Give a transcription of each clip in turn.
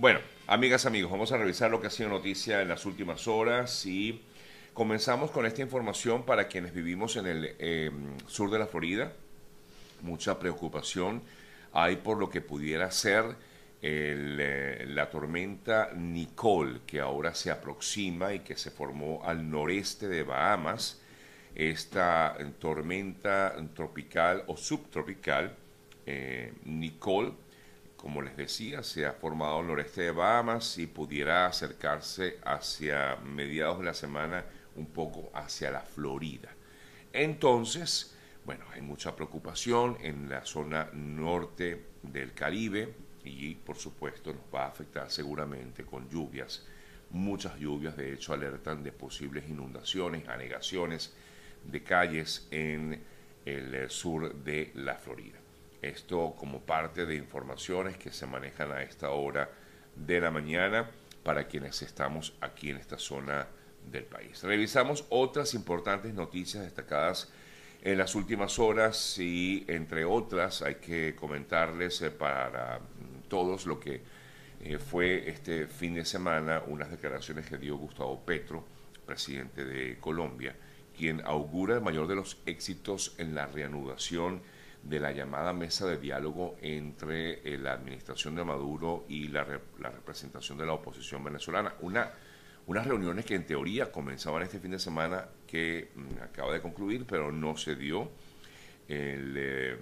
Bueno, amigas, amigos, vamos a revisar lo que ha sido noticia en las últimas horas y comenzamos con esta información para quienes vivimos en el em, sur de la Florida. Mucha preocupación hay por lo que pudiera ser eh, la tormenta Nicole, que ahora se aproxima y que se formó al noreste de Bahamas. Esta tormenta tropical o subtropical, eh, Nicole, como les decía, se ha formado al noreste de Bahamas y pudiera acercarse hacia mediados de la semana un poco hacia la Florida. Entonces, bueno, hay mucha preocupación en la zona norte del Caribe y por supuesto nos va a afectar seguramente con lluvias. Muchas lluvias, de hecho, alertan de posibles inundaciones, anegaciones de calles en el sur de la Florida. Esto como parte de informaciones que se manejan a esta hora de la mañana para quienes estamos aquí en esta zona del país. Revisamos otras importantes noticias destacadas en las últimas horas y entre otras hay que comentarles eh, para todos lo que eh, fue este fin de semana unas declaraciones que dio Gustavo Petro, presidente de Colombia, quien augura el mayor de los éxitos en la reanudación de la llamada mesa de diálogo entre eh, la administración de Maduro y la, representación de la oposición venezolana. Una, unas reuniones que en teoría comenzaban este fin de semana que mm, acaba de concluir, pero no se dio. El eh,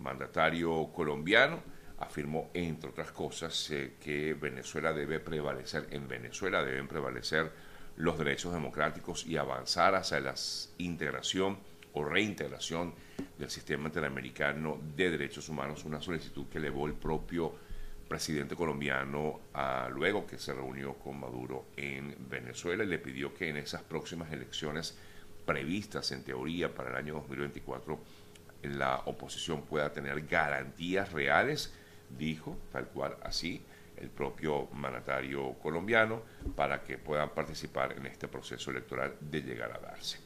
mandatario colombiano afirmó, entre otras cosas, eh, que Venezuela debe prevalecer, en Venezuela deben prevalecer los derechos democráticos y avanzar hacia la integración o reintegración del sistema interamericano de derechos humanos, una solicitud que elevó el propio presidente colombiano a, luego que se reunió con Maduro en Venezuela y le pidió que en esas próximas elecciones previstas en teoría para el año 2024 la oposición pueda tener garantías reales, dijo tal cual así el propio mandatario colombiano, para que puedan participar en este proceso electoral de llegar a darse.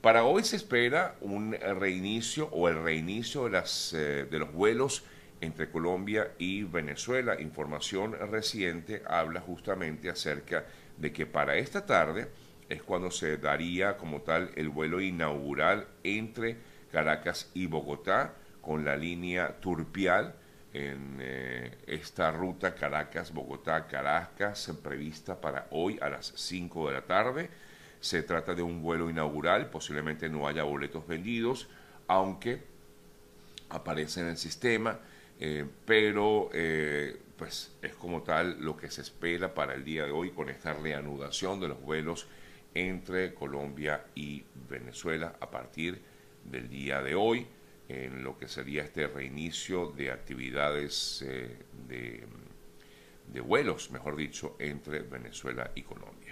Para hoy se espera un reinicio o el reinicio de, las, eh, de los vuelos entre Colombia y Venezuela. Información reciente habla justamente acerca de que para esta tarde es cuando se daría como tal el vuelo inaugural entre Caracas y Bogotá con la línea Turpial en eh, esta ruta Caracas-Bogotá-Caracas prevista para hoy a las 5 de la tarde se trata de un vuelo inaugural, posiblemente no haya boletos vendidos, aunque aparece en el sistema, eh, pero eh, pues es como tal lo que se espera para el día de hoy con esta reanudación de los vuelos entre Colombia y Venezuela a partir del día de hoy, en lo que sería este reinicio de actividades eh, de, de vuelos, mejor dicho, entre Venezuela y Colombia.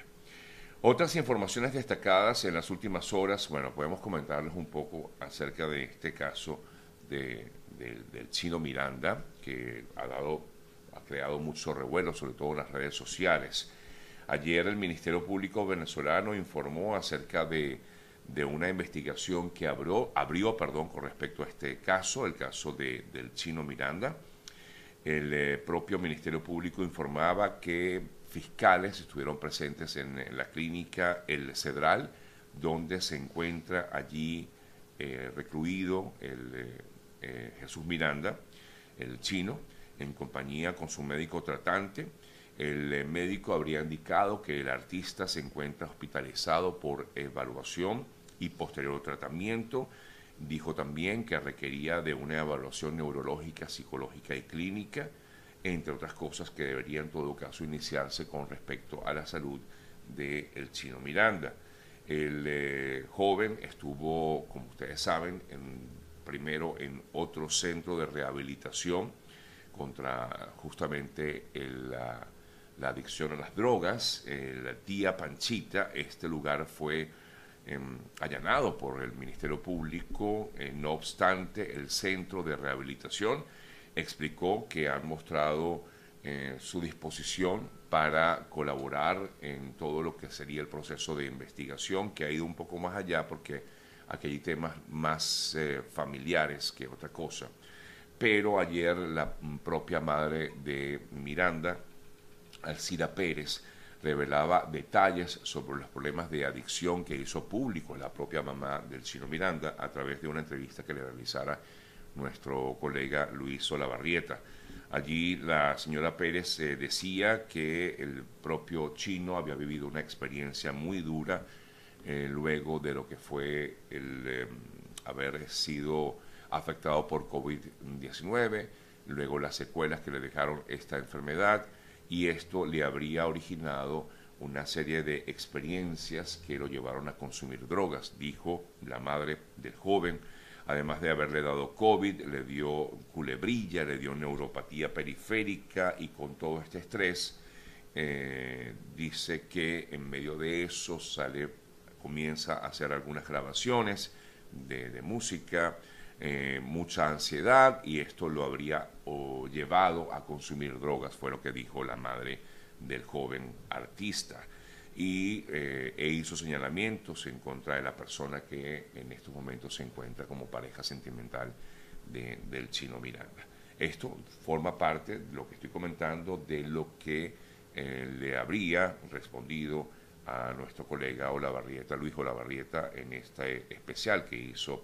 Otras informaciones destacadas en las últimas horas, bueno, podemos comentarles un poco acerca de este caso del chino Miranda, que ha dado, ha creado mucho revuelo, sobre todo en las redes sociales. Ayer el Ministerio Público venezolano informó acerca de, una investigación que abrió, abrió perdón, con respecto a este caso, el caso del chino Miranda. El eh, propio Ministerio Público informaba que fiscales estuvieron presentes en, la clínica El Cedral, donde se encuentra allí eh, recluido el, eh, eh, Jesús Miranda, el chino, en compañía con su médico tratante. El médico habría indicado que el artista se encuentra hospitalizado por evaluación y posterior tratamiento. Dijo también que requería de una evaluación neurológica, psicológica y clínica entre otras cosas que debería en todo caso iniciarse con respecto a la salud del chino Miranda. El eh, joven estuvo, como ustedes saben, primero en otro centro de rehabilitación contra justamente la, adicción a las drogas, la tía Panchita. Este lugar fue em, allanado por el Ministerio Público, eh, no obstante, el centro de rehabilitación explicó que han mostrado eh, su disposición para colaborar en todo lo que sería el proceso de investigación, que ha ido un poco más allá porque aquí hay temas más eh, familiares que otra cosa. Pero ayer la propia madre de Miranda Alcira Pérez, revelaba detalles sobre los problemas de adicción que hizo público la propia mamá del chino Miranda a través de una entrevista que le realizara nuestro colega Luis Olavarrieta. Allí la señora Pérez eh, decía que el propio chino había vivido una experiencia muy dura eh, luego de lo que fue el em, haber sido afectado por COVID-19, luego las secuelas que le dejaron esta enfermedad y esto le habría originado una serie de experiencias que lo llevaron a consumir drogas, dijo la madre del joven. Además de haberle dado COVID, le dio culebrilla, le dio neuropatía periférica y con todo este estrés, eh, dice que en medio de eso sale, comienza a hacer algunas grabaciones de, música, eh, mucha ansiedad y esto lo habría llevado a consumir drogas, fue lo que dijo la madre del joven artista. Y eh, e hizo señalamientos en contra de la persona que en estos momentos se encuentra como pareja sentimental del chino Miranda. Esto forma parte de lo que estoy comentando, de lo que eh, le habría respondido a nuestro colega Olavarrieta, Luis Olavarrieta, en este especial que hizo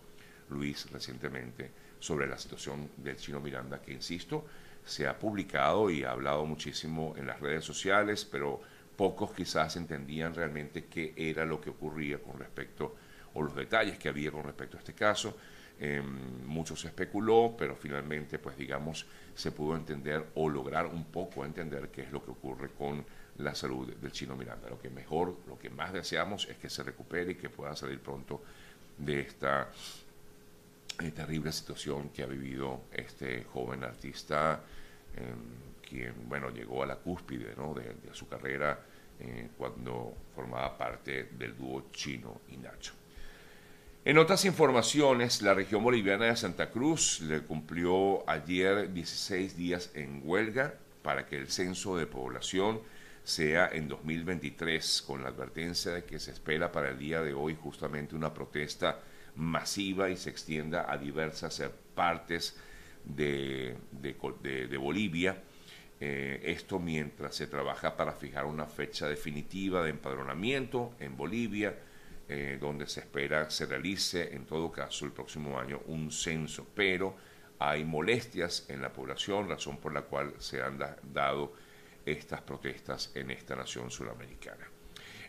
Luis recientemente sobre la situación del chino Miranda, que insisto, se ha publicado y ha hablado muchísimo en las redes sociales, pero pocos quizás entendían realmente qué era lo que ocurría con respecto, o los detalles que había con respecto a este caso. Eh, mucho se especuló, pero finalmente, pues digamos, se pudo entender o lograr un poco entender qué es lo que ocurre con la salud del chino Miranda. Lo que mejor, lo que más deseamos es que se recupere y que pueda salir pronto de esta eh, terrible situación que ha vivido este joven artista, em, quien, bueno, llegó a la cúspide de, su carrera eh, cuando formaba parte del dúo Chino y Nacho. En otras informaciones, la región boliviana de Santa Cruz le cumplió ayer 16 días en huelga para que el censo de población sea en 2023, con la advertencia de que se espera para el día de hoy justamente una protesta masiva y se extienda a diversas partes de, de, Bolivia. Eh, esto mientras se trabaja para fijar una fecha definitiva de empadronamiento en Bolivia, eh, donde se espera se realice en todo caso el próximo año un censo, pero hay molestias en la población, razón por la cual se han dado estas protestas en esta nación suramericana.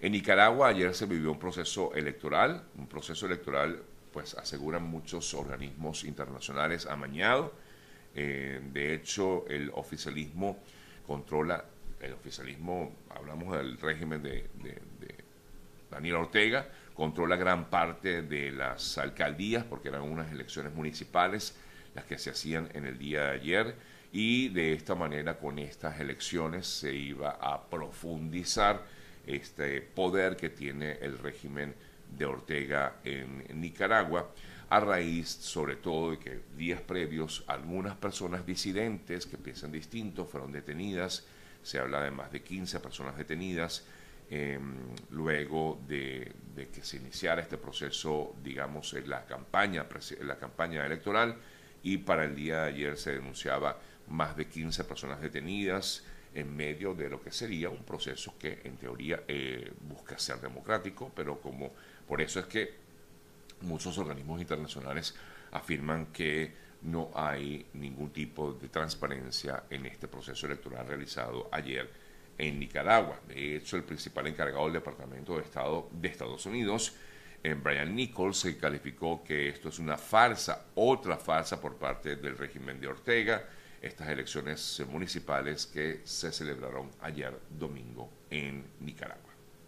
En Nicaragua ayer se vivió un proceso electoral, un proceso electoral pues aseguran muchos organismos internacionales amañado. Eh, de hecho, el oficialismo controla, el oficialismo, hablamos del régimen de, Daniel Ortega, controla gran parte de las alcaldías, porque eran unas elecciones municipales las que se hacían en el día de ayer, y de esta manera, con estas elecciones, se iba a profundizar este poder que tiene el régimen de Ortega en, Nicaragua, a raíz sobre todo de que días previos algunas personas disidentes que piensan distinto fueron detenidas, se habla de más de 15 personas detenidas, em, luego de, que se iniciara este proceso, digamos, en la campaña, la campaña electoral, y para el día de ayer se denunciaba más de 15 personas detenidas en medio de lo que sería un proceso que en teoría eh, busca ser democrático, pero como por eso es que muchos organismos internacionales afirman que no hay ningún tipo de transparencia en este proceso electoral realizado ayer en Nicaragua. De hecho, el principal encargado del Departamento de Estado de Estados Unidos, eh, Brian Nichols, se calificó que esto es una farsa, otra farsa por parte del régimen de Ortega, estas elecciones municipales que se celebraron ayer domingo en Nicaragua.